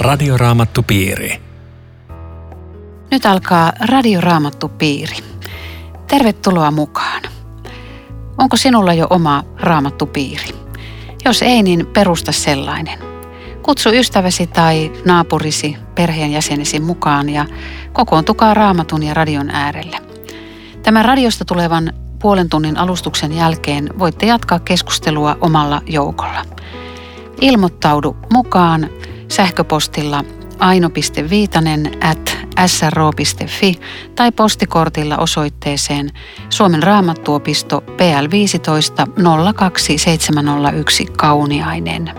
Radioraamattupiiri. Nyt alkaa Radioraamattupiiri. Tervetuloa mukaan. Onko sinulla jo oma raamattupiiri? Jos ei, niin perusta sellainen. Kutsu ystäväsi tai naapurisi, perheenjäsenesi mukaan ja kokoontukaa raamatun ja radion äärelle. Tämän radiosta tulevan puolen tunnin alustuksen jälkeen voitte jatkaa keskustelua omalla joukolla. Ilmoittaudu mukaan sähköpostilla aino.viitanen at sro.fi tai postikortilla osoitteeseen Suomen raamattuopisto PL15 02701 Kauniainen.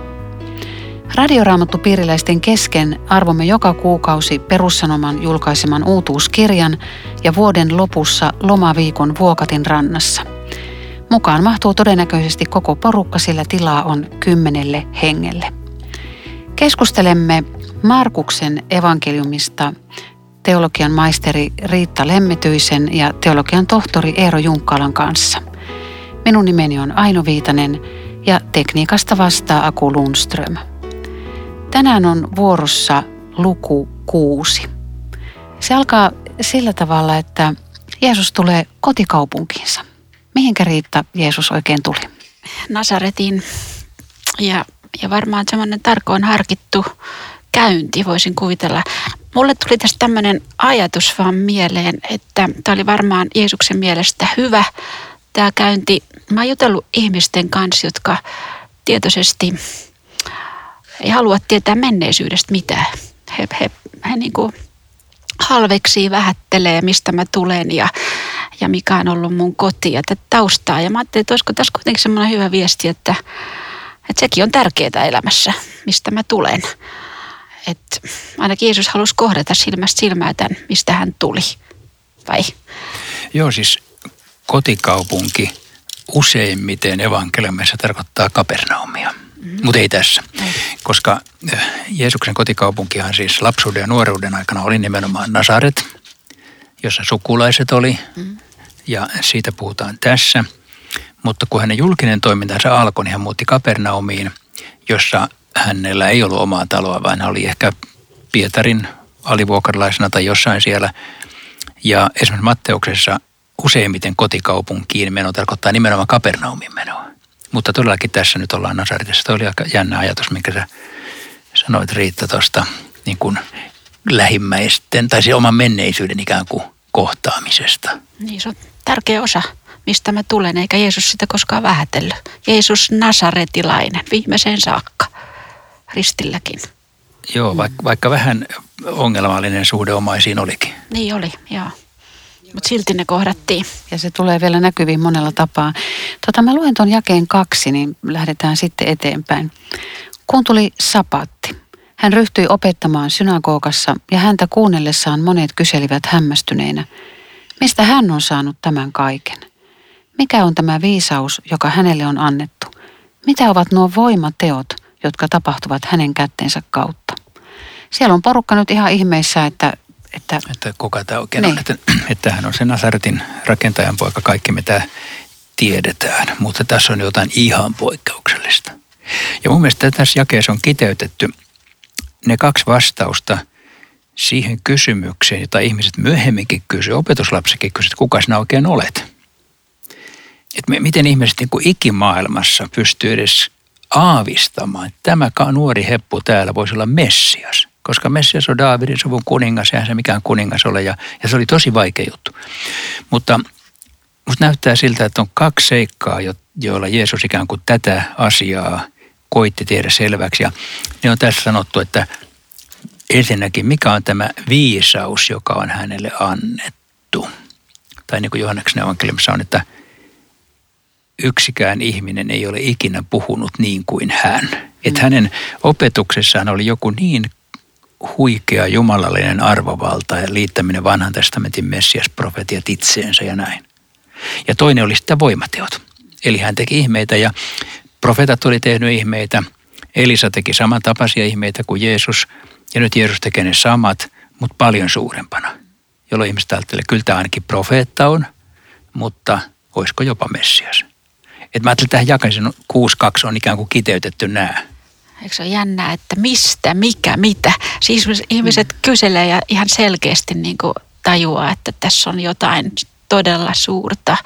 Radioraamattupiiriläisten kesken arvomme joka kuukausi Perussanoman julkaiseman uutuuskirjan ja vuoden lopussa lomaviikon Vuokatin rannassa. Mukaan mahtuu todennäköisesti koko porukka, sillä tilaa on kymmenelle hengelle. Keskustelemme Markuksen evankeliumista teologian maisteri Riitta Lemmetyisen ja teologian tohtori Eero Junkkalan kanssa. Minun nimeni on Aino Viitanen ja tekniikasta vastaa Aku Lundström. Tänään on vuorossa luku kuusi. Se alkaa sillä tavalla, että Jeesus tulee kotikaupunkiinsa. Mihinkä Riitta Jeesus oikein tuli? Nasaretin ja, ja varmaan semmoinen tarkoin harkittu käynti, voisin kuvitella. Mulle tuli tästä tämmöinen ajatus vaan mieleen, että tämä oli varmaan Jeesuksen mielestä hyvä tämä käynti. Mä oon jutellut ihmisten kanssa, jotka tietoisesti ei halua tietää menneisyydestä mitään. He, he, he niin kuin halveksii, vähättelee, mistä mä tulen ja, ja mikä on ollut mun koti ja tätä taustaa. Ja mä ajattelin, että olisiko tässä kuitenkin semmoinen hyvä viesti, että, että sekin on tärkeää elämässä, mistä mä tulen. Että ainakin Jeesus halusi kohdata silmästä silmää tämän, mistä hän tuli. Vai? Joo, siis kotikaupunki useimmiten evankeliumissa tarkoittaa Kapernaumia. Mm-hmm. Mutta ei tässä, ei. koska eh, Jeesuksen kotikaupunkihan siis lapsuuden ja nuoruuden aikana oli nimenomaan Nasaret, jossa sukulaiset oli, mm-hmm. ja siitä puhutaan tässä. Mutta kun hänen julkinen toimintansa alkoi, niin hän muutti Kapernaumiin, jossa hänellä ei ollut omaa taloa, vaan hän oli ehkä Pietarin alivuokralaisena tai jossain siellä. Ja esimerkiksi Matteuksessa useimmiten kotikaupunkiin meno tarkoittaa nimenomaan Kapernaumin menoa. Mutta todellakin tässä nyt ollaan Nasaretissa. Tuo oli aika jännä ajatus, minkä sä sanoit Riitta tuosta niin kuin lähimmäisten tai se oman menneisyyden ikään kuin kohtaamisesta. Niin se on tärkeä osa, mistä mä tulen, eikä Jeesus sitä koskaan vähätellyt. Jeesus Nasaretilainen, viimeiseen saakka, ristilläkin. Joo, vaikka, vaikka vähän ongelmallinen suhde omaisiin olikin. Niin oli, joo. Mutta silti ne kohdattiin. Ja se tulee vielä näkyviin monella tapaa. Tota, mä luen tuon jakeen kaksi, niin lähdetään sitten eteenpäin. Kun tuli sapatti, hän ryhtyi opettamaan synagogassa ja häntä kuunnellessaan monet kyselivät hämmästyneinä, mistä hän on saanut tämän kaiken? Mikä on tämä viisaus, joka hänelle on annettu? Mitä ovat nuo voimateot, jotka tapahtuvat hänen kätteensä kautta? Siellä on porukka nyt ihan ihmeissä, että että, että kuka tämä oikein niin. on. Että, että hän on se Nasaretin rakentajan poika, kaikki mitä tiedetään. Mutta tässä on jotain ihan poikkeuksellista. Ja mun mielestä tässä jakeessa on kiteytetty ne kaksi vastausta siihen kysymykseen, jota ihmiset myöhemminkin kysyvät, opetuslapsikin kysyvät, kuka sinä oikein olet. Että miten ihmiset niin kuin ikimaailmassa pystyy edes aavistamaan, että tämä nuori heppu täällä voisi olla Messias koska Messias on Daavidin suvun kuningas, ja se mikään kuningas ole, ja, ja se oli tosi vaikea juttu. Mutta musta näyttää siltä, että on kaksi seikkaa, jo, joilla Jeesus ikään kuin tätä asiaa koitti tehdä selväksi, ja ne on tässä sanottu, että ensinnäkin, mikä on tämä viisaus, joka on hänelle annettu. Tai niin kuin Johanneksen evankeliumissa on, että yksikään ihminen ei ole ikinä puhunut niin kuin hän. Että mm. hänen opetuksessaan oli joku niin huikea jumalallinen arvovalta ja liittäminen vanhan testamentin messiasprofetiat itseensä ja näin. Ja toinen oli sitten voimateot. Eli hän teki ihmeitä ja profetat oli tehnyt ihmeitä. Elisa teki samantapaisia ihmeitä kuin Jeesus. Ja nyt Jeesus tekee ne samat, mutta paljon suurempana. Jolloin ihmiset ajattelee, kyllä tämä ainakin profeetta on, mutta olisiko jopa Messias. Et mä ajattelin, että tähän jakaisin 6.2 on ikään kuin kiteytetty nämä Eikö se ole jännää, että mistä, mikä, mitä? Siis ihmiset mm. kyselee ja ihan selkeästi niin kuin tajuaa, että tässä on jotain todella suurta.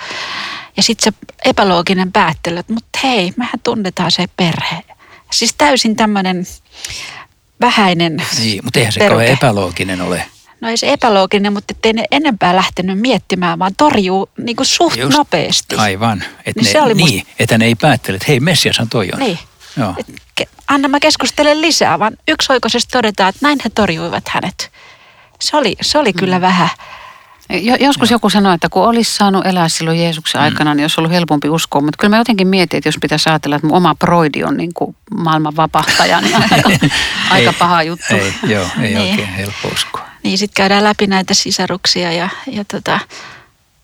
Ja sitten se epälooginen päättely, että mutta hei, mehän tunnetaan se perhe. Siis täysin tämmöinen vähäinen Niin, mutta eihän se kauhean epälooginen ole. No ei se epälooginen, mutta ettei ne enempää lähtenyt miettimään, vaan torjuu niin kuin suht Just, nopeasti. Aivan. Et niin, ne, se oli niin musta... että ne ei päättele, että hei Messiashan toi on. Niin. Joo. Et, anna mä keskustelen lisää, vaan yksioikoisesti todetaan, että näin he torjuivat hänet. Se oli, se oli kyllä mm. vähän Joskus joku sanoi, että kun olisi saanut elää silloin Jeesuksen mm. aikana, niin olisi ollut helpompi uskoa. Mutta kyllä mä jotenkin mietin, että jos pitäisi ajatella, että mun oma proidi on niin kuin maailman vapahtaja, niin aika, aika paha juttu. Ei, joo, ei niin. oikein helppo uskoa. Niin, sitten käydään läpi näitä sisaruksia ja, ja tota,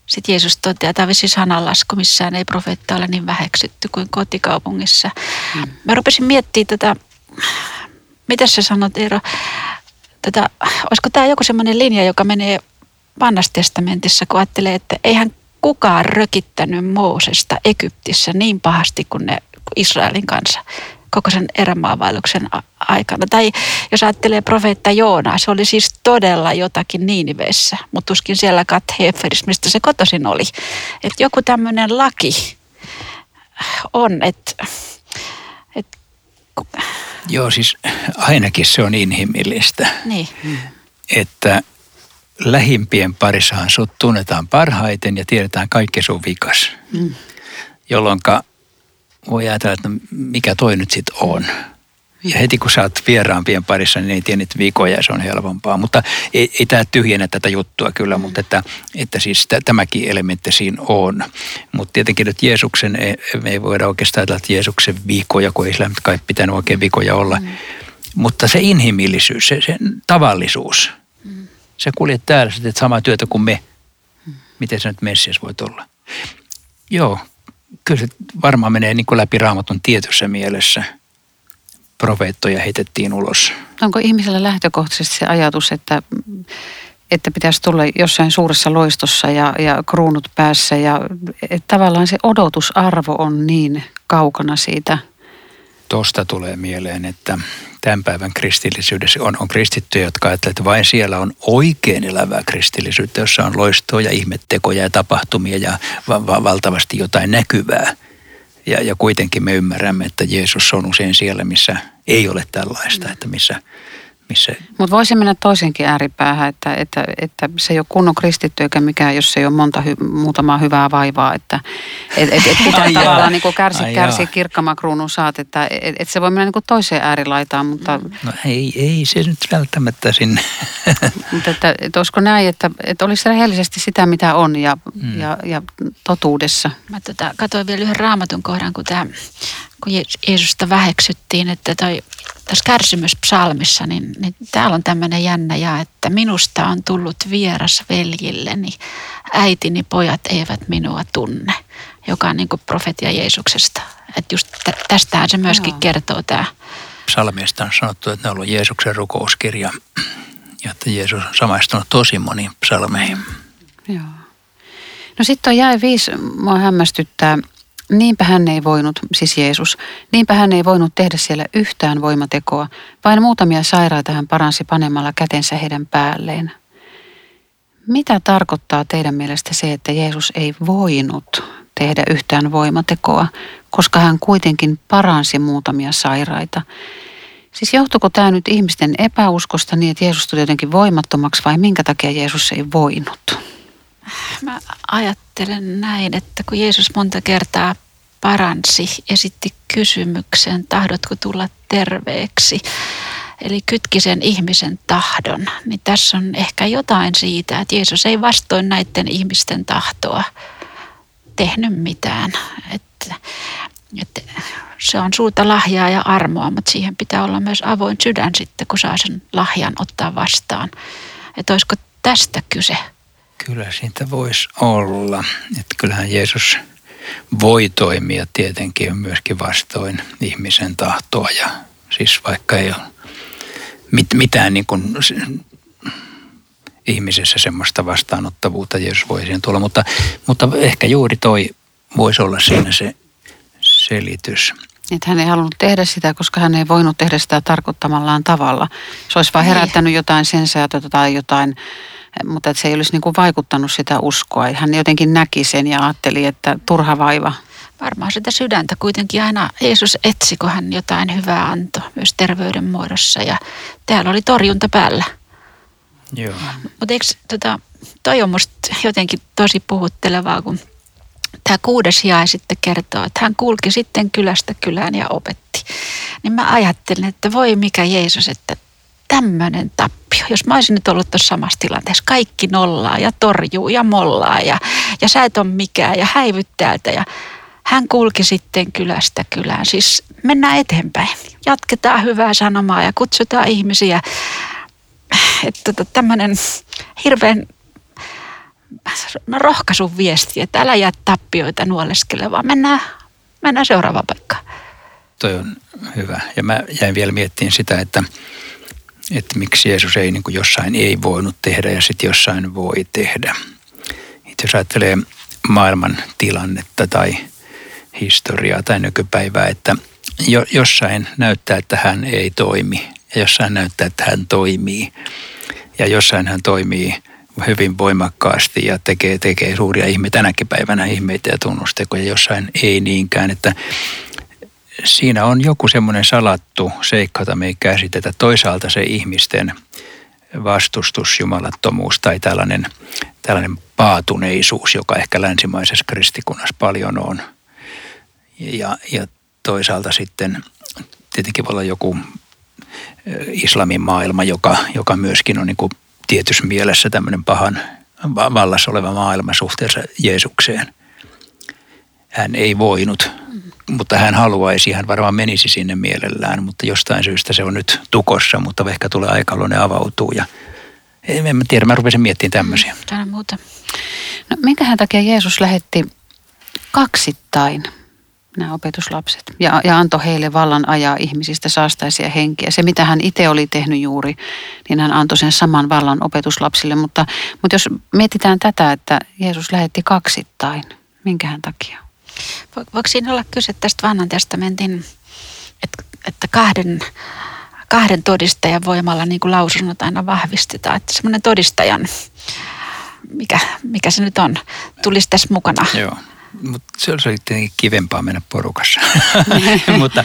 sitten Jeesus toteaa, että tämä siis sananlasku, missään ei profeetta ole niin väheksytty kuin kotikaupungissa. Mm. Mä rupesin miettimään tätä, mitä sä sanot Eero, tätä, olisiko tämä joku semmoinen linja, joka menee vanhassa testamentissa, kun ajattelee, että eihän kukaan rökittänyt Moosesta Egyptissä niin pahasti kuin ne Israelin kanssa koko sen erämaavailuksen aikana. Tai jos ajattelee profeetta Joonaa, se oli siis todella jotakin Niiniveissä, mutta tuskin siellä Kat Heferissä, mistä se kotoisin oli. Että joku tämmöinen laki on, että... Et, Joo, siis ainakin se on inhimillistä. Niin. Että lähimpien parissahan sut tunnetaan parhaiten ja tiedetään kaikki sun vikas. Mm. Jolloin voi ajatella, että no, mikä toi nyt sitten on. Ja heti kun sä oot vieraampien parissa, niin ei tiedä niitä vikoja ja se on helpompaa. Mutta ei, ei tämä tyhjennä tätä juttua kyllä, mm. mutta että, että siis tämäkin elementti siinä on. Mutta tietenkin nyt Jeesuksen, ei, ei voida oikeastaan ajatella, että Jeesuksen vikoja, kun ei sillä kai pitänyt oikein vikoja olla. Mm. Mutta se inhimillisyys, se, se tavallisuus – Sä kuljet täällä, sä teet samaa työtä kuin me. Miten sä nyt Messias voit olla? Joo, kyllä se varmaan menee niin kuin läpi raamatun tietyssä mielessä. Profeettoja heitettiin ulos. Onko ihmisellä lähtökohtaisesti se ajatus, että, että pitäisi tulla jossain suuressa loistossa ja, ja kruunut päässä ja että tavallaan se odotusarvo on niin kaukana siitä? Tuosta tulee mieleen, että tämän päivän kristillisyydessä on, on kristittyjä, jotka ajattelevat, että vain siellä on oikein elävää kristillisyyttä, jossa on loistoja, ihmettekoja ja tapahtumia ja va- va- valtavasti jotain näkyvää. Ja, ja kuitenkin me ymmärrämme, että Jeesus on usein siellä, missä ei ole tällaista, että missä missä... Mutta voisi mennä toisenkin ääripäähän, että, että, että se ei ole kunnon kristitty eikä mikään, jos se ei ole monta hy, muutamaa hyvää vaivaa. Että et, et, et pitää ai tavallaan niin kärsi, kärsiä kirkkamakruunun saat, että et, et se voi mennä niin toiseen äärilaitaan. Mutta... No ei, ei se nyt välttämättä sinne. mutta että, että olisiko näin, että, että olisi rehellisesti sitä, mitä on ja, mm. ja, ja totuudessa. Mä tota, katsoin vielä yhden raamatun kohdan, kun, tämä, kun Jeesusta väheksyttiin, että toi tässä kärsimyspsalmissa, niin, niin täällä on tämmöinen jännä ja, että minusta on tullut vieras veljilleni, äitini pojat eivät minua tunne, joka on niin kuin profetia Jeesuksesta. Että just tästähän se myöskin Joo. kertoo tämä. Psalmista on sanottu, että ne on ollut Jeesuksen rukouskirja ja että Jeesus on samaistunut tosi moniin psalmeihin. Joo. No sitten on jäi viisi, mua hämmästyttää Niinpä hän ei voinut, siis Jeesus, niinpä hän ei voinut tehdä siellä yhtään voimatekoa, vain muutamia sairaita hän paransi panemalla kätensä heidän päälleen. Mitä tarkoittaa teidän mielestä se, että Jeesus ei voinut tehdä yhtään voimatekoa, koska hän kuitenkin paransi muutamia sairaita? Siis johtuiko tämä nyt ihmisten epäuskosta niin, että Jeesus tuli jotenkin voimattomaksi vai minkä takia Jeesus ei voinut? Mä ajattelen näin, että kun Jeesus monta kertaa paransi, esitti kysymyksen, tahdotko tulla terveeksi, eli kytki sen ihmisen tahdon, niin tässä on ehkä jotain siitä, että Jeesus ei vastoin näiden ihmisten tahtoa tehnyt mitään. Että, että se on suurta lahjaa ja armoa, mutta siihen pitää olla myös avoin sydän sitten, kun saa sen lahjan ottaa vastaan. Että olisiko tästä kyse? Kyllä siitä voisi olla. Että kyllähän Jeesus voi toimia tietenkin myöskin vastoin ihmisen tahtoa ja siis vaikka ei ole mit, mitään niin kuin ihmisessä semmoista vastaanottavuutta Jeesus voi siihen tulla, mutta, mutta ehkä juuri toi voisi olla siinä se selitys. Että hän ei halunnut tehdä sitä, koska hän ei voinut tehdä sitä tarkoittamallaan tavalla. Se olisi vaan niin. herättänyt jotain sensaatiota tai jotain, mutta että se ei olisi niin kuin vaikuttanut sitä uskoa. Hän jotenkin näki sen ja ajatteli, että turha vaiva. Varmaan sitä sydäntä kuitenkin aina Jeesus etsi, kun hän jotain hyvää antoi myös terveyden muodossa ja täällä oli torjunta päällä. Joo. Mutta eikö tota, toi on musta jotenkin tosi puhuttelevaa, kun tämä kuudes jae sitten kertoo, että hän kulki sitten kylästä kylään ja opetti. Niin mä ajattelin, että voi mikä Jeesus, että tämmöinen tappio. Jos mä olisin nyt ollut tuossa samassa tilanteessa, kaikki nollaa ja torjuu ja mollaa ja, ja sä et ole mikään ja häivyt täältä ja hän kulki sitten kylästä kylään. Siis mennään eteenpäin. Jatketaan hyvää sanomaa ja kutsutaan ihmisiä. Että tota, tämmöinen hirveän rohkaisun viesti, että älä jää tappioita nuoleskele, vaan mennään, mennään seuraavaan paikkaan. Toi on hyvä. Ja mä jäin vielä miettimään sitä, että, että miksi Jeesus ei niin kuin jossain ei voinut tehdä ja sitten jossain voi tehdä. Itse jos ajattelee maailman tilannetta tai historiaa tai nykypäivää, että jo, jossain näyttää, että hän ei toimi ja jossain näyttää, että hän toimii ja jossain hän toimii hyvin voimakkaasti ja tekee, tekee suuria ihmeitä tänäkin päivänä ihmeitä ja tunnustekoja, jossain ei niinkään, että siinä on joku semmoinen salattu seikka, jota me ei käsitetä. Toisaalta se ihmisten vastustus, jumalattomuus tai tällainen, tällainen paatuneisuus, joka ehkä länsimaisessa kristikunnassa paljon on. Ja, ja toisaalta sitten tietenkin voi olla joku islamin maailma, joka, joka myöskin on niin tietyssä mielessä tämmöinen pahan vallassa oleva maailma suhteessa Jeesukseen. Hän ei voinut, mutta hän haluaisi, hän varmaan menisi sinne mielellään, mutta jostain syystä se on nyt tukossa, mutta ehkä tulee aika, ne avautuu ja en mä tiedä, mä rupesin miettimään tämmöisiä. Tänä muuta. No minkähän takia Jeesus lähetti kaksittain nämä opetuslapset ja, ja antoi heille vallan ajaa ihmisistä saastaisia henkiä. Se, mitä hän itse oli tehnyt juuri, niin hän antoi sen saman vallan opetuslapsille. Mutta, mutta jos mietitään tätä, että Jeesus lähetti kaksittain, minkähän takia? Voiko siinä olla kyse tästä vanhan testamentin, että, että kahden, kahden todistajan voimalla niin kuin lausunnot aina vahvistetaan, että semmoinen todistajan, mikä, mikä se nyt on, tulisi tässä mukana. Joo mutta se olisi tietenkin kivempaa mennä porukassa. mutta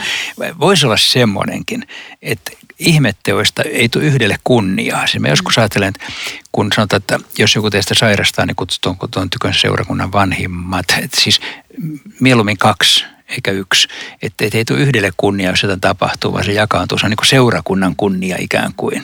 voisi olla semmoinenkin, että ihmetteoista ei tule yhdelle kunniaa. Siis mä joskus ajattelen, että kun sanotaan, että jos joku teistä sairastaa, niin kutsutaan tuon tykön seurakunnan vanhimmat. Että siis mieluummin kaksi eikä yksi. Että et ei tule yhdelle kunnia, jos jotain tapahtuu, vaan se jakaantuu. Se on niin kuin seurakunnan kunnia ikään kuin.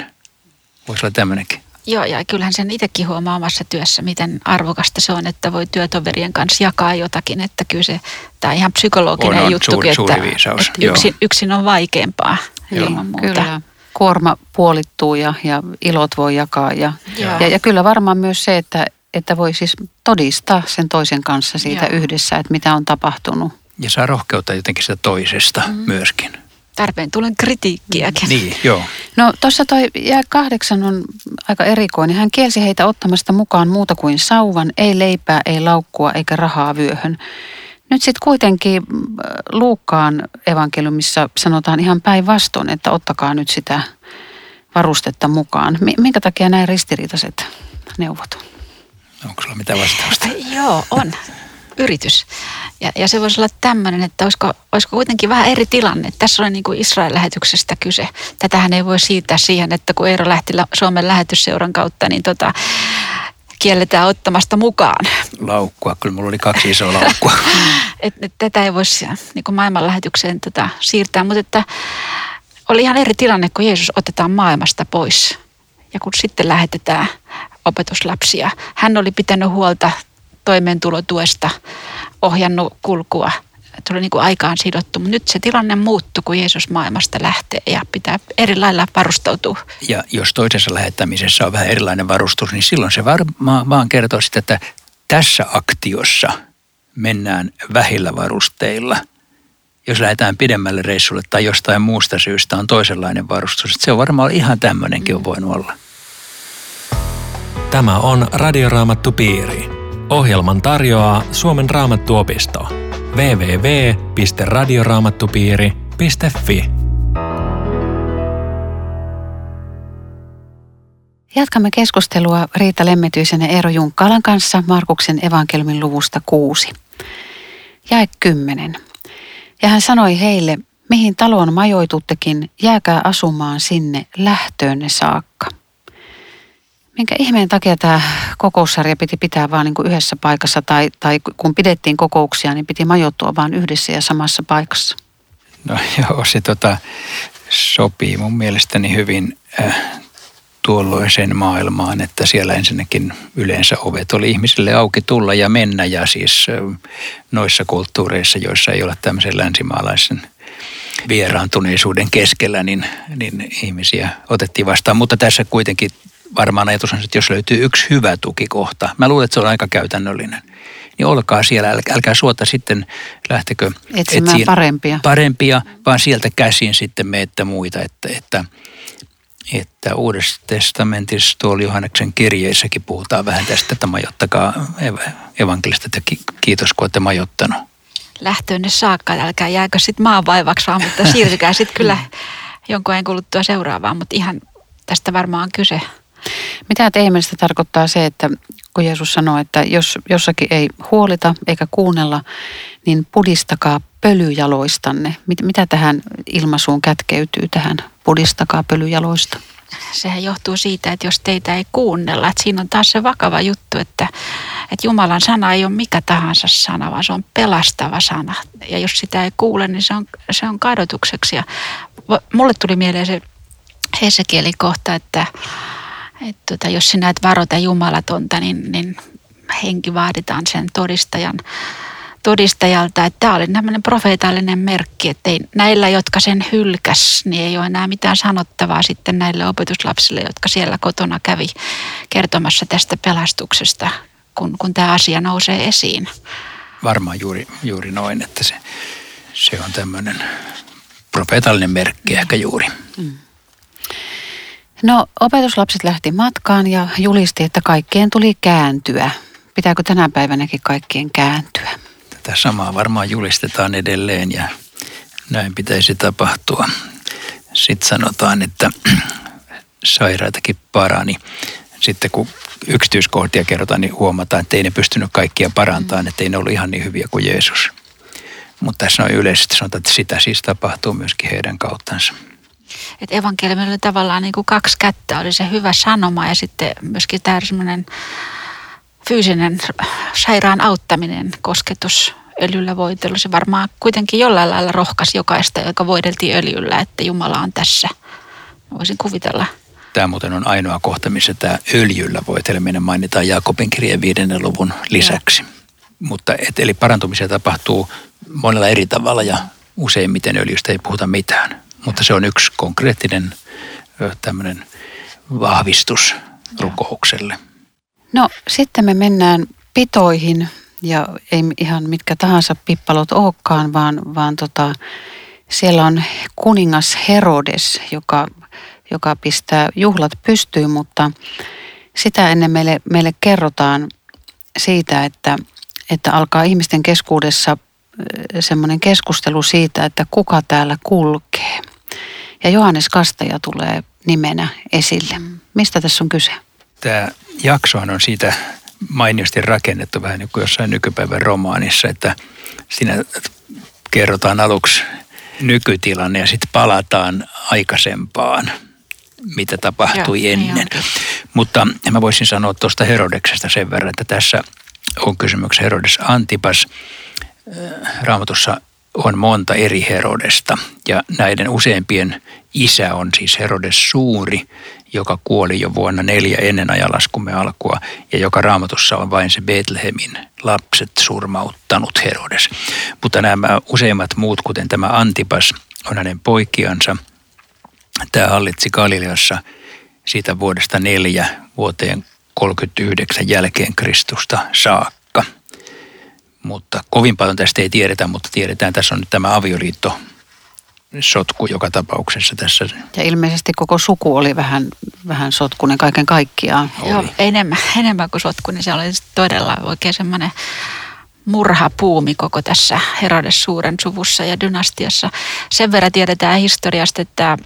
Voisi olla tämmöinenkin. Joo, ja kyllähän sen itsekin huomaa omassa työssä, miten arvokasta se on, että voi työtoverien kanssa jakaa jotakin. Että kyllä se, tämä ihan psykologinen on, on juttukin, suuri, että, suuri että yksin, yksin on vaikeampaa Joo, ilman muuta. Kyllä. Kuorma puolittuu ja, ja ilot voi jakaa. Ja, ja, ja kyllä varmaan myös se, että, että voi siis todistaa sen toisen kanssa siitä Joo. yhdessä, että mitä on tapahtunut. Ja saa rohkeutta jotenkin sitä toisesta mm. myöskin tarpeen tulen kritiikkiäkin. Niin, joo. No tuossa toi jää kahdeksan on aika erikoinen. Hän kielsi heitä ottamasta mukaan muuta kuin sauvan, ei leipää, ei laukkua eikä rahaa vyöhön. Nyt sitten kuitenkin äh, Luukkaan evankeliumissa sanotaan ihan päinvastoin, että ottakaa nyt sitä varustetta mukaan. Minkä takia näin ristiriitaiset neuvot? Onko sulla mitään vastausta? Joo, on yritys. Ja, ja se voisi olla tämmöinen, että olisiko, olisiko kuitenkin vähän eri tilanne. Tässä on niin kuin Israel-lähetyksestä kyse. Tätähän ei voi siirtää siihen, että kun Eero lähti Suomen lähetysseuran kautta, niin tota, kielletään ottamasta mukaan. Laukkua, kyllä mulla oli kaksi isoa laukkua. et, et, tätä ei voisi niin kuin maailman lähetykseen tota, siirtää, mutta että oli ihan eri tilanne, kun Jeesus otetaan maailmasta pois. Ja kun sitten lähetetään opetuslapsia. Hän oli pitänyt huolta toimeentulotuesta ohjannut kulkua. Oli niin kuin aikaan sidottu, mutta nyt se tilanne muuttui, kun Jeesus maailmasta lähtee ja pitää eri lailla varustautua. Ja jos toisessa lähettämisessä on vähän erilainen varustus, niin silloin se varmaan vaan kertoo sitä, että tässä aktiossa mennään vähillä varusteilla. Jos lähdetään pidemmälle reissulle tai jostain muusta syystä on toisenlainen varustus. Se on varmaan ihan tämmöinenkin on voinut olla. Tämä on Radioraamattu Piiri. Ohjelman tarjoaa Suomen raamattuopisto. www.radioraamattupiiri.fi. Jatkamme keskustelua Riita Lemmetyisen ja Eero Junkkalan kanssa Markuksen evankeliumin luvusta 6. Jae 10. Ja hän sanoi heille, mihin taloon majoituttekin, jääkää asumaan sinne lähtöönne saakka. Minkä ihmeen takia tämä kokoussarja piti pitää vain niin yhdessä paikassa tai, tai kun pidettiin kokouksia, niin piti majoittua vain yhdessä ja samassa paikassa? No joo, se tota, sopii mun mielestäni hyvin äh, tuolloiseen maailmaan, että siellä ensinnäkin yleensä ovet oli ihmisille auki tulla ja mennä ja siis äh, noissa kulttuureissa, joissa ei ole tämmöisen länsimaalaisen vieraantuneisuuden keskellä, niin, niin ihmisiä otettiin vastaan. Mutta tässä kuitenkin varmaan ajatus on, että jos löytyy yksi hyvä tukikohta, mä luulen, että se on aika käytännöllinen, niin olkaa siellä, älkää, älkää suota sitten lähtekö etsimään parempia. parempia, vaan sieltä käsin sitten meitä muita, että, että että Uudessa testamentissa tuolla Johanneksen kirjeissäkin puhutaan vähän tästä, että majottakaa evankelista, että kiitos kun olette majottanut. Lähtöönne saakka, älkää jääkö sitten maan vaivaksi vaan, mutta siirtykää sitten kyllä jonkun ajan kuluttua seuraavaan, mutta ihan tästä varmaan on kyse. Mitä teidän mielestä tarkoittaa se, että kun Jeesus sanoo, että jos jossakin ei huolita eikä kuunnella, niin pudistakaa pölyjaloistanne. Mitä tähän ilmaisuun kätkeytyy tähän pudistakaa pölyjaloista? Sehän johtuu siitä, että jos teitä ei kuunnella, että siinä on taas se vakava juttu, että, että Jumalan sana ei ole mikä tahansa sana, vaan se on pelastava sana. Ja jos sitä ei kuule, niin se on, se on kadotukseksi. Ja mulle tuli mieleen se Hesekielin kohta, että, että tota, jos sinä et varota Jumalatonta, niin, niin henki vaaditaan sen todistajan todistajalta, että tämä oli tämmöinen profeetallinen merkki, että ei, näillä, jotka sen hylkäs, niin ei ole enää mitään sanottavaa sitten näille opetuslapsille, jotka siellä kotona kävi kertomassa tästä pelastuksesta, kun, kun tämä asia nousee esiin. Varmaan juuri, juuri noin, että se, se on tämmöinen profeetallinen merkki ehkä juuri. Mm. No opetuslapset lähti matkaan ja julisti, että kaikkien tuli kääntyä. Pitääkö tänä päivänäkin kaikkien kääntyä? Tätä samaa varmaan julistetaan edelleen ja näin pitäisi tapahtua. Sitten sanotaan, että sairaitakin parani. Sitten kun yksityiskohtia kerrotaan, niin huomataan, että ei ne pystynyt kaikkia parantamaan, että ei ne ollut ihan niin hyviä kuin Jeesus. Mutta tässä on yleisesti sanotaan, että sitä siis tapahtuu myöskin heidän kauttansa. Että evankeliumi oli tavallaan niin kuin kaksi kättä, oli se hyvä sanoma ja sitten myöskin tämä semmoinen fyysinen sairaan auttaminen, kosketus öljyllä voitelu. Se varmaan kuitenkin jollain lailla rohkas jokaista, joka voideltiin öljyllä, että Jumala on tässä. Voisin kuvitella. Tämä muuten on ainoa kohta, missä tämä öljyllä voiteleminen mainitaan Jaakobin kirjeen viidennen luvun lisäksi. Ja. Mutta et, eli parantumisia tapahtuu monella eri tavalla ja useimmiten öljystä ei puhuta mitään. Mutta se on yksi konkreettinen tämmöinen vahvistus rukoukselle. No sitten me mennään pitoihin ja ei ihan mitkä tahansa pippalot olekaan, vaan, vaan tota, siellä on kuningas Herodes, joka, joka pistää juhlat pystyyn, mutta sitä ennen meille, meille kerrotaan siitä, että, että alkaa ihmisten keskuudessa semmoinen keskustelu siitä, että kuka täällä kulkee. Ja Johannes Kastaja tulee nimenä esille. Mistä tässä on kyse? Tämä jaksohan on siitä mainiosti rakennettu vähän niin kuin jossain nykypäivän romaanissa, että siinä kerrotaan aluksi nykytilanne ja sitten palataan aikaisempaan, mitä tapahtui Joo, ennen. Niin Mutta mä voisin sanoa tuosta Herodeksesta sen verran, että tässä on kysymyksessä Herodes Antipas. Raamatussa on monta eri Herodesta ja näiden useimpien isä on siis Herodes Suuri, joka kuoli jo vuonna neljä ennen ajalaskumme alkua ja joka raamatussa on vain se Betlehemin lapset surmauttanut Herodes. Mutta nämä useimmat muut, kuten tämä Antipas, on hänen poikiansa. Tämä hallitsi Galileassa siitä vuodesta neljä vuoteen 39 jälkeen Kristusta saakka. Mutta kovin paljon tästä ei tiedetä, mutta tiedetään, tässä on nyt tämä avioliitto sotku joka tapauksessa tässä. Ja ilmeisesti koko suku oli vähän, vähän sotkunen kaiken kaikkiaan. Oli. Joo, enemmän, enemmän kuin sotkunen. Se oli todella oikein semmoinen murhapuumi koko tässä Herodes suuren suvussa ja dynastiassa. Sen verran tiedetään historiasta, että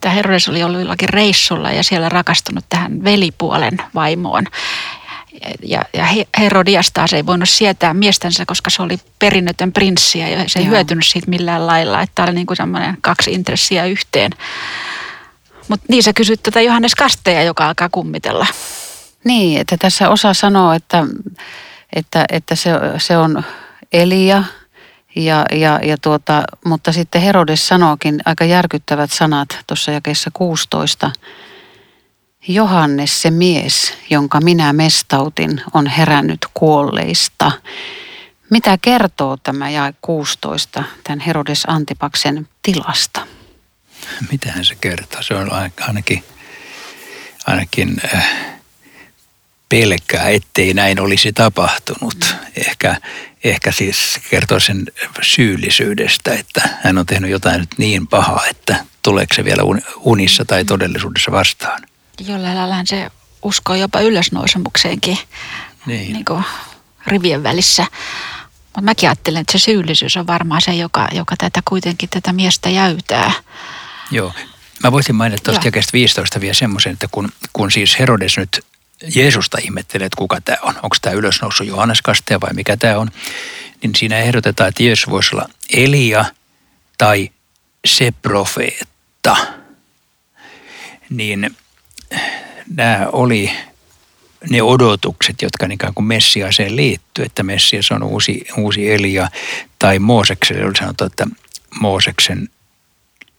tämä Herodes oli ollut jollakin reissulla ja siellä rakastunut tähän velipuolen vaimoon. Ja, ja Herodias taas ei voinut sietää miestänsä, koska se oli perinnötön prinssi ja se ei Joo. hyötynyt siitä millään lailla. Että tämä oli niin kuin semmoinen kaksi intressiä yhteen. Mutta niin sä kysyt tätä Johannes Kasteja, joka alkaa kummitella. Niin, että tässä osa sanoo, että, että, että se, se on Elia, ja, ja, ja tuota, mutta sitten Herodes sanookin aika järkyttävät sanat tuossa jakeessa 16. Johannes se mies, jonka minä mestautin, on herännyt kuolleista. Mitä kertoo tämä jae 16 tämän Herodes Antipaksen tilasta? Mitähän se kertoo? Se on ainakin, ainakin äh, pelkää, ettei näin olisi tapahtunut. Ehkä, ehkä siis kertoo sen syyllisyydestä, että hän on tehnyt jotain nyt niin pahaa, että tuleeko se vielä unissa tai todellisuudessa vastaan. Jollain lailla se uskoo jopa ylösnousemukseenkin niin. Niin kuin rivien välissä. Mutta mäkin ajattelen, että se syyllisyys on varmaan se, joka, joka tätä kuitenkin tätä miestä jäytää. Joo. Mä voisin mainita tuosta jakeesta 15 vielä semmoisen, että kun, kun siis Herodes nyt Jeesusta ihmettelee, että kuka tämä on. Onko tämä ylösnoussut Johannes Kasteja vai mikä tämä on. Niin siinä ehdotetaan, että Jeesus voisi olla Elia tai se profeetta. Niin nämä oli ne odotukset, jotka ikään kuin Messiaseen liittyy, että Messias on uusi, uusi Elia, tai Moosekselle oli sanottu, että Mooseksen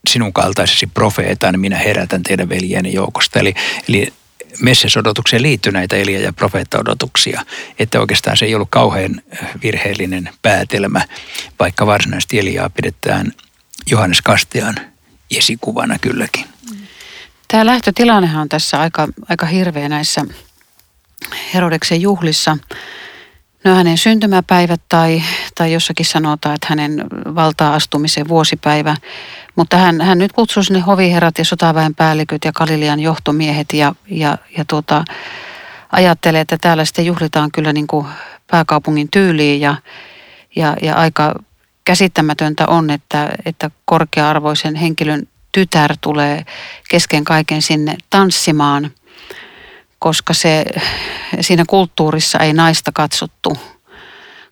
sinun kaltaisesi profeetan minä herätän teidän veljeni joukosta. Eli, eli Messesodotukseen liittyy näitä Elia- ja profeetta-odotuksia, että oikeastaan se ei ollut kauhean virheellinen päätelmä, vaikka varsinaisesti Eliaa pidetään Johannes Kastian esikuvana kylläkin. Tämä lähtötilannehan on tässä aika, aika hirveä näissä Herodeksen juhlissa. No hänen syntymäpäivät tai, tai jossakin sanotaan, että hänen valtaa-astumisen vuosipäivä. Mutta hän, hän nyt kutsui sinne hoviherrat ja sotaväen päälliköt ja Galilian johtomiehet ja, ja, ja tuota, ajattelee, että täällä sitten juhlitaan kyllä niin kuin pääkaupungin tyyliin ja, ja, ja aika käsittämätöntä on, että, että korkea-arvoisen henkilön tytär tulee kesken kaiken sinne tanssimaan, koska se, siinä kulttuurissa ei naista katsottu,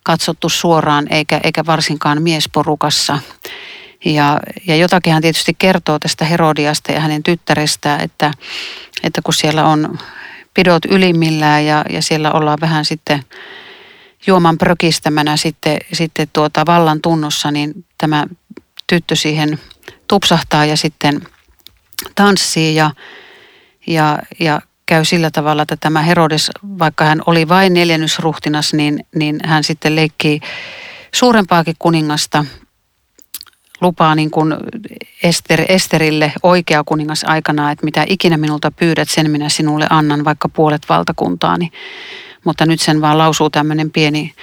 katsottu suoraan eikä, eikä varsinkaan miesporukassa. Ja, ja jotakin hän tietysti kertoo tästä Herodiasta ja hänen tyttärestään, että, että kun siellä on pidot ylimmillään ja, ja siellä ollaan vähän sitten juoman prökistämänä sitten, sitten tuota vallan tunnossa, niin tämä tyttö siihen tupsahtaa ja sitten tanssii ja, ja, ja käy sillä tavalla, että tämä Herodes, vaikka hän oli vain neljännysruhtinas, niin, niin hän sitten leikkii suurempaakin kuningasta lupaa niin kuin Ester, Esterille oikea kuningas aikana, että mitä ikinä minulta pyydät, sen minä sinulle annan vaikka puolet valtakuntaani. Mutta nyt sen vaan lausuu tämmöinen pieni,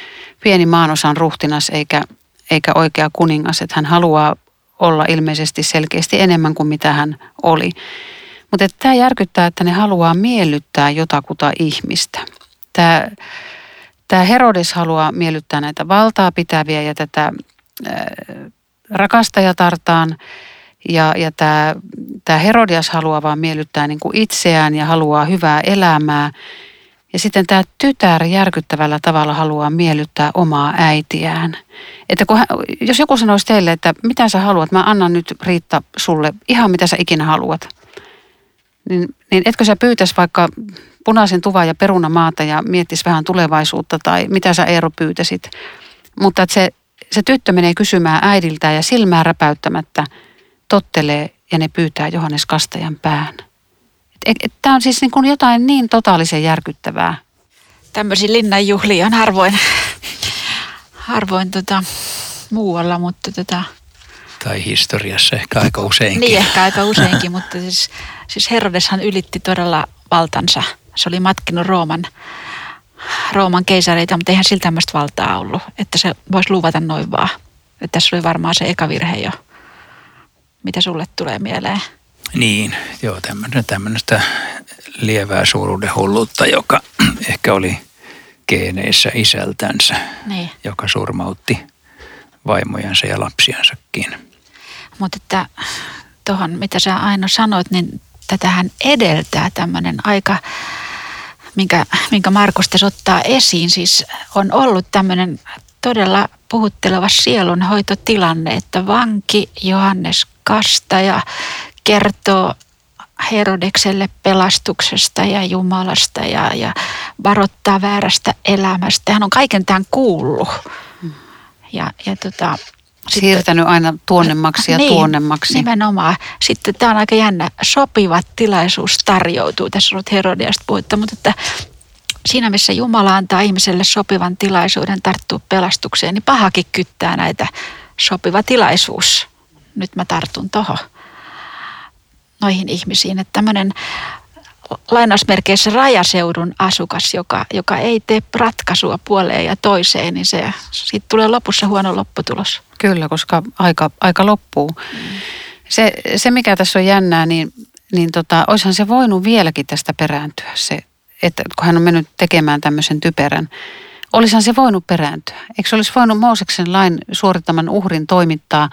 pieni maanosan ruhtinas eikä, eikä oikea kuningas, että hän haluaa olla ilmeisesti selkeästi enemmän kuin mitä hän oli. Mutta tämä järkyttää, että ne haluaa miellyttää jotakuta ihmistä. Tämä, Herodes haluaa miellyttää näitä valtaa pitäviä ja tätä rakastajatartaan. Ja, ja tämä, Herodias haluaa vaan miellyttää niin kuin itseään ja haluaa hyvää elämää. Ja sitten tämä tytär järkyttävällä tavalla haluaa miellyttää omaa äitiään. Että kun hän, jos joku sanoisi teille, että mitä sä haluat, mä annan nyt Riitta sulle ihan mitä sä ikinä haluat. Niin, niin etkö sä pyytäisi vaikka punaisen tuvan ja perunamaata ja miettisi vähän tulevaisuutta tai mitä sä Eero pyytäisit. Mutta että se se tyttö menee kysymään äidiltä ja silmää räpäyttämättä tottelee ja ne pyytää Johannes Kastajan pään. Tämä on siis niin kuin jotain niin totaalisen järkyttävää. Tämmöisiä linnanjuhlia on harvoin, harvoin tota, muualla, mutta tota, tai historiassa ehkä aika useinkin. Niin, ehkä aika useinkin, mutta siis, siis Herodeshan ylitti todella valtansa. Se oli matkinut Rooman Rooman keisareita, mutta eihän sillä tämmöistä valtaa ollut, että se voisi luvata noin vaan. Että tässä oli varmaan se eka virhe jo. Mitä sulle tulee mieleen? Niin, joo, tämmöistä lievää suuruuden hulluutta, joka ehkä oli geeneissä isältänsä, Niin. joka surmautti vaimojansa ja lapsiansakin. Mutta että tuohon, mitä sä Aino sanoit, niin tätähän edeltää tämmöinen aika, minkä, minkä Markus tässä ottaa esiin. Siis on ollut tämmöinen todella puhutteleva sielunhoitotilanne, että vanki Johannes Kastaja kertoo Herodekselle pelastuksesta ja Jumalasta ja, ja varoittaa väärästä elämästä. Hän on kaiken tämän kuullut. Ja, ja tota, sitten- Siirtänyt aina tuonnemmaksi ja niin, tuonnemmaksi. Nimenomaan. Sitten tämä on aika jännä. Sopiva tilaisuus tarjoutuu. Tässä on ollut Herodiasta puhetta, mutta että siinä missä Jumala antaa ihmiselle sopivan tilaisuuden tarttua pelastukseen, niin pahakin kyttää näitä sopiva tilaisuus. Nyt mä tartun tuohon noihin ihmisiin. Että tämmöinen lainausmerkeissä rajaseudun asukas, joka, joka ei tee ratkaisua puoleen ja toiseen, niin se, siitä tulee lopussa huono lopputulos. Kyllä, koska aika, aika loppuu. Se, se, mikä tässä on jännää, niin, niin tota, olisihan se voinut vieläkin tästä perääntyä. Se, että kun hän on mennyt tekemään tämmöisen typerän, olisihan se voinut perääntyä. Eikö se olisi voinut Mooseksen lain suorittaman uhrin toimittaa,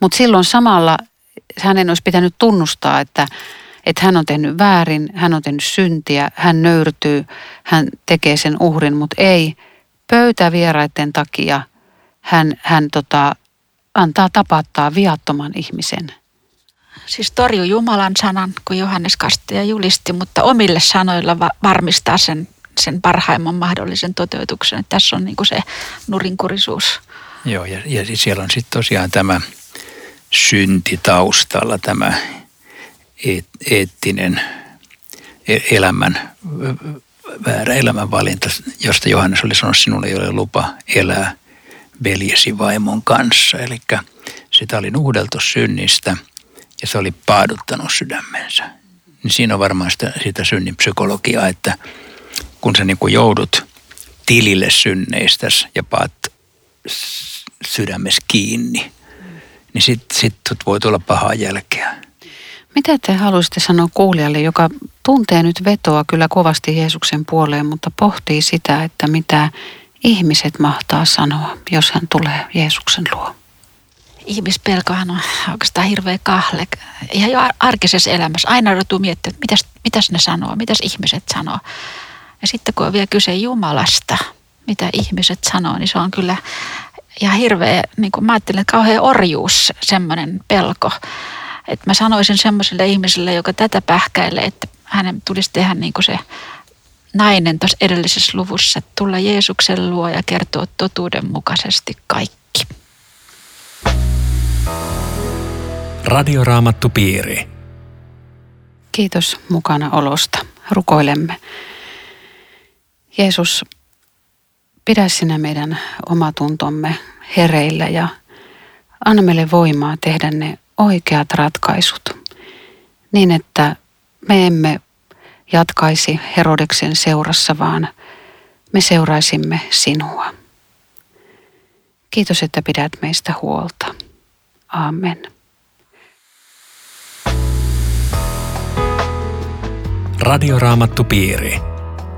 mutta silloin samalla hänen olisi pitänyt tunnustaa, että, että hän on tehnyt väärin, hän on tehnyt syntiä, hän nöyrtyy, hän tekee sen uhrin, mutta ei pöytävieraiden takia hän, hän tota, antaa tapattaa viattoman ihmisen. Siis torju Jumalan sanan, kun Johannes Kastaja julisti, mutta omille sanoilla va- varmistaa sen, sen parhaimman mahdollisen toteutuksen. Että tässä on niin se nurinkurisuus. Joo, ja, ja siellä on sitten tosiaan tämä synti taustalla, tämä eet, eettinen e- elämän, väärä elämänvalinta, josta Johannes oli sanonut, sinulle ei ole lupa elää veljesi vaimon kanssa. Eli sitä oli nuhdeltu synnistä ja se oli paaduttanut sydämensä. Niin siinä on varmaan sitä, sitä synnin psykologiaa, että kun sä niin kuin joudut tilille synneistäs ja paat sydämessä kiinni, niin sitten sit voi tulla pahaa jälkeä. Mitä te haluaisitte sanoa kuulijalle, joka tuntee nyt vetoa kyllä kovasti Jeesuksen puoleen, mutta pohtii sitä, että mitä ihmiset mahtaa sanoa, jos hän tulee Jeesuksen luo? Ihmispelkohan on oikeastaan hirveä kahle. Ihan jo ar- arkisessa elämässä aina joutuu miettimään, että mitäs, mitäs ne sanoo, mitäs ihmiset sanoo. Ja sitten kun on vielä kyse Jumalasta, mitä ihmiset sanoo, niin se on kyllä ihan hirveä, niin kuin mä ajattelen, että kauhean orjuus, semmoinen pelko. Että mä sanoisin semmoiselle ihmiselle, joka tätä pähkäilee, että hänen tulisi tehdä niin kuin se nainen tuossa edellisessä luvussa, että tulla Jeesuksen luo ja kertoa totuudenmukaisesti kaikki. Radioraamattupiiri. Kiitos mukana olosta. Rukoilemme. Jeesus, pidä sinä meidän omatuntomme hereillä ja anna meille voimaa tehdä ne oikeat ratkaisut niin, että me emme jatkaisi Herodeksen seurassa, vaan me seuraisimme sinua. Kiitos, että pidät meistä huolta. Amen. Radioraamattupiiri.